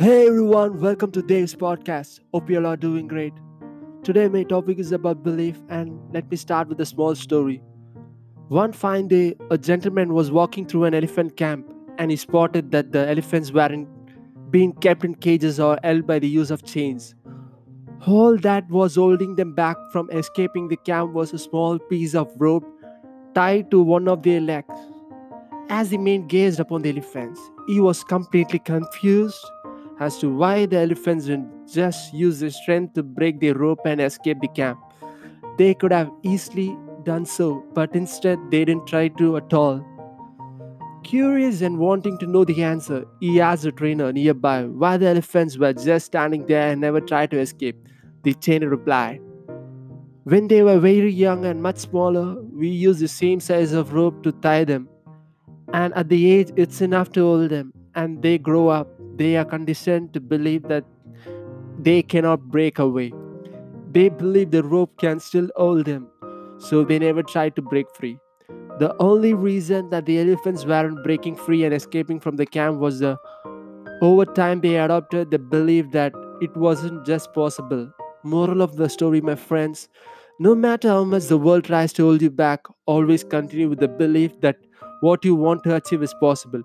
Hey everyone, welcome to Dave's podcast. Hope you all are doing great. Today, my topic is about belief, and let me start with a small story. One fine day, a gentleman was walking through an elephant camp and he spotted that the elephants weren't being kept in cages or held by the use of chains. All that was holding them back from escaping the camp was a small piece of rope tied to one of their legs. As the man gazed upon the elephants, he was completely confused as to why the elephants didn't just use their strength to break the rope and escape the camp. They could have easily done so, but instead they didn't try to at all. Curious and wanting to know the answer, he asked the trainer nearby why the elephants were just standing there and never tried to escape. The trainer replied, When they were very young and much smaller, we used the same size of rope to tie them. And at the age it's enough to hold them, and they grow up they are conditioned to believe that they cannot break away. They believe the rope can still hold them, so they never try to break free. The only reason that the elephants weren't breaking free and escaping from the camp was the over time they adopted the belief that it wasn't just possible. Moral of the story, my friends no matter how much the world tries to hold you back, always continue with the belief that what you want to achieve is possible.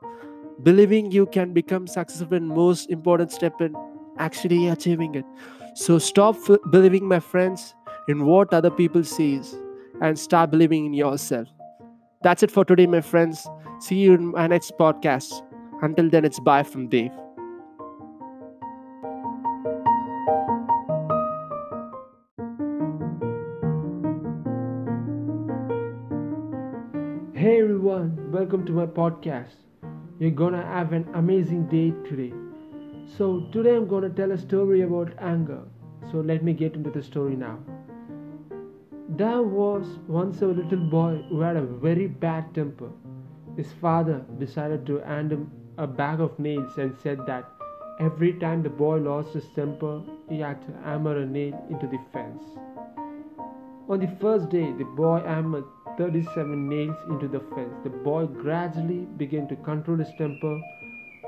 Believing you can become successful and most important step in actually achieving it. So stop f- believing, my friends, in what other people sees and start believing in yourself. That's it for today, my friends. See you in my next podcast. Until then, it's bye from Dave. Hey everyone, welcome to my podcast. You're gonna have an amazing day today. So, today I'm gonna tell a story about anger. So, let me get into the story now. There was once a little boy who had a very bad temper. His father decided to hand him a bag of nails and said that every time the boy lost his temper, he had to hammer a nail into the fence. On the first day, the boy hammered 37 nails into the fence. The boy gradually began to control his temper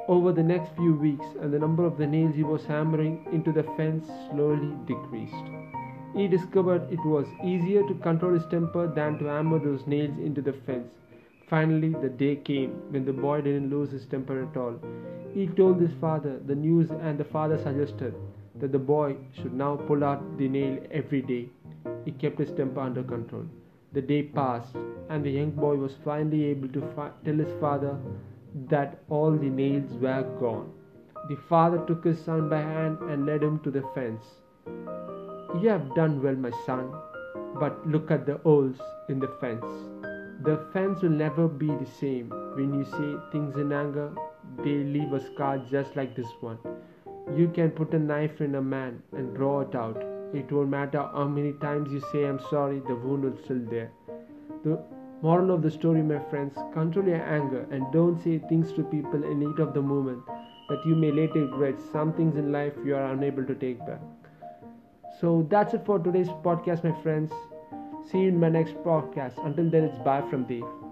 over the next few weeks, and the number of the nails he was hammering into the fence slowly decreased. He discovered it was easier to control his temper than to hammer those nails into the fence. Finally, the day came when the boy didn't lose his temper at all. He told his father the news, and the father suggested that the boy should now pull out the nail every day. He kept his temper under control. The day passed, and the young boy was finally able to fi- tell his father that all the nails were gone. The father took his son by hand and led him to the fence. You have done well, my son, but look at the holes in the fence. The fence will never be the same. When you say things in anger, they leave a scar just like this one. You can put a knife in a man and draw it out it won't matter how many times you say I'm sorry, the wound will still there. The moral of the story, my friends, control your anger and don't say things to people in heat of the moment that you may later regret. Some things in life you are unable to take back. So that's it for today's podcast, my friends. See you in my next podcast. Until then, it's bye from Dave.